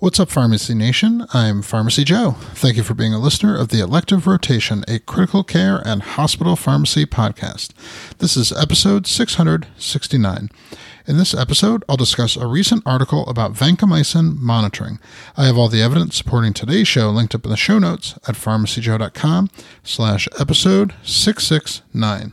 What's up, Pharmacy Nation? I'm Pharmacy Joe. Thank you for being a listener of the Elective Rotation, a critical care and hospital pharmacy podcast. This is episode 669. In this episode, I'll discuss a recent article about vancomycin monitoring. I have all the evidence supporting today's show linked up in the show notes at pharmacyjoe.com slash episode 669.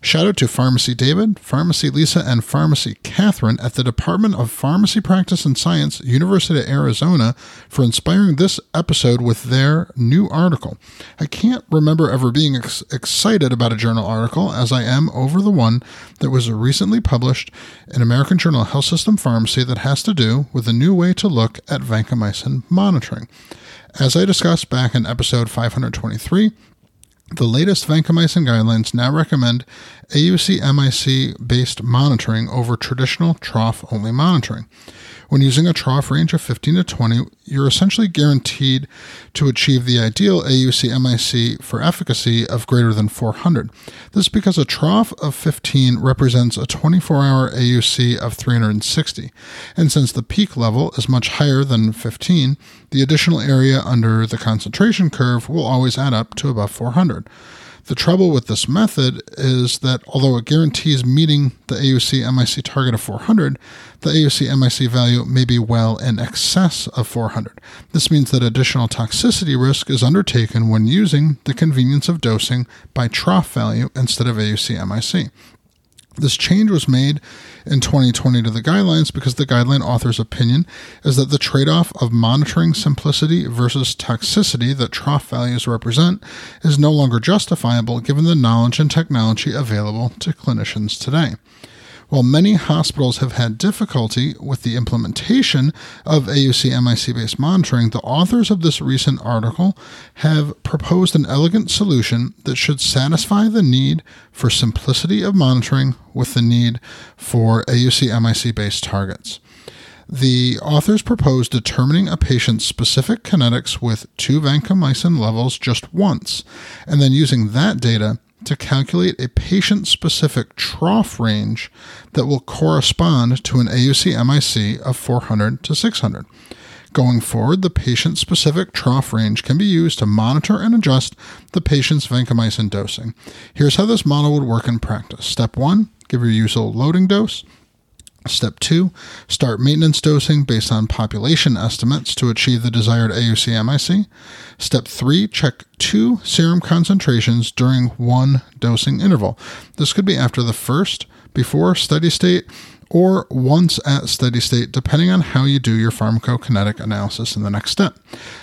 Shout out to Pharmacy David, Pharmacy Lisa, and Pharmacy Catherine at the Department of Pharmacy Practice and Science, University of Arizona, for inspiring this episode with their new article. I can't remember ever being ex- excited about a journal article as I am over the one that was recently published in American Journal of Health System Pharmacy that has to do with a new way to look at vancomycin monitoring. As I discussed back in episode 523, the latest vancomycin guidelines now recommend AUC MIC based monitoring over traditional trough only monitoring. When using a trough range of 15 to 20, you're essentially guaranteed to achieve the ideal AUC MIC for efficacy of greater than 400. This is because a trough of 15 represents a 24 hour AUC of 360. And since the peak level is much higher than 15, the additional area under the concentration curve will always add up to above 400. The trouble with this method is that although it guarantees meeting the AUC MIC target of 400, the AUC MIC value may be well in excess of 400. This means that additional toxicity risk is undertaken when using the convenience of dosing by trough value instead of AUC MIC. This change was made in 2020 to the guidelines because the guideline author's opinion is that the trade off of monitoring simplicity versus toxicity that trough values represent is no longer justifiable given the knowledge and technology available to clinicians today. While many hospitals have had difficulty with the implementation of AUC MIC based monitoring, the authors of this recent article have proposed an elegant solution that should satisfy the need for simplicity of monitoring with the need for AUC MIC based targets. The authors propose determining a patient's specific kinetics with two vancomycin levels just once, and then using that data to calculate a patient specific trough range that will correspond to an AUC MIC of 400 to 600. Going forward, the patient specific trough range can be used to monitor and adjust the patient's vancomycin dosing. Here's how this model would work in practice. Step one, give your usual loading dose. Step two, start maintenance dosing based on population estimates to achieve the desired AUC MIC. Step three, check two serum concentrations during one dosing interval. This could be after the first, before steady state, or once at steady state, depending on how you do your pharmacokinetic analysis in the next step.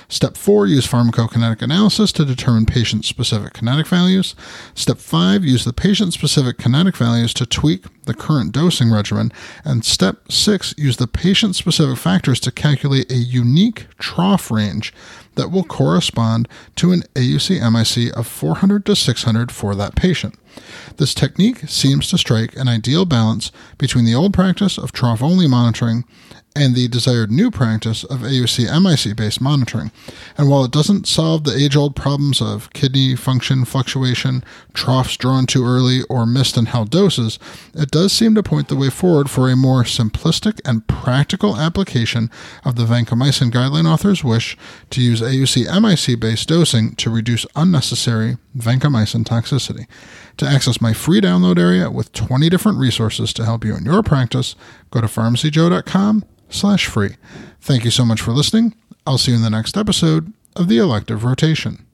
Step four, use pharmacokinetic analysis to determine patient specific kinetic values. Step five, use the patient specific kinetic values to tweak the current dosing regimen. And step six, use the patient specific factors to calculate a unique trough range that will correspond to an AUC MIC of 400 to 600 for that patient. This technique seems to strike an ideal balance between the old practice of trough only monitoring and the desired new practice of AUC MIC based monitoring. And while it doesn't solve the age old problems of kidney function fluctuation, troughs drawn too early, or missed and held doses, it does seem to point the way forward for a more simplistic and practical application of the vancomycin guideline author's wish to use AUC MIC based dosing to reduce unnecessary vancomycin toxicity. To access my free download area with 20 different resources to help you in your practice, go to pharmacyjoe.com slash free. Thank you so much for listening. I'll see you in the next episode of the Elective Rotation.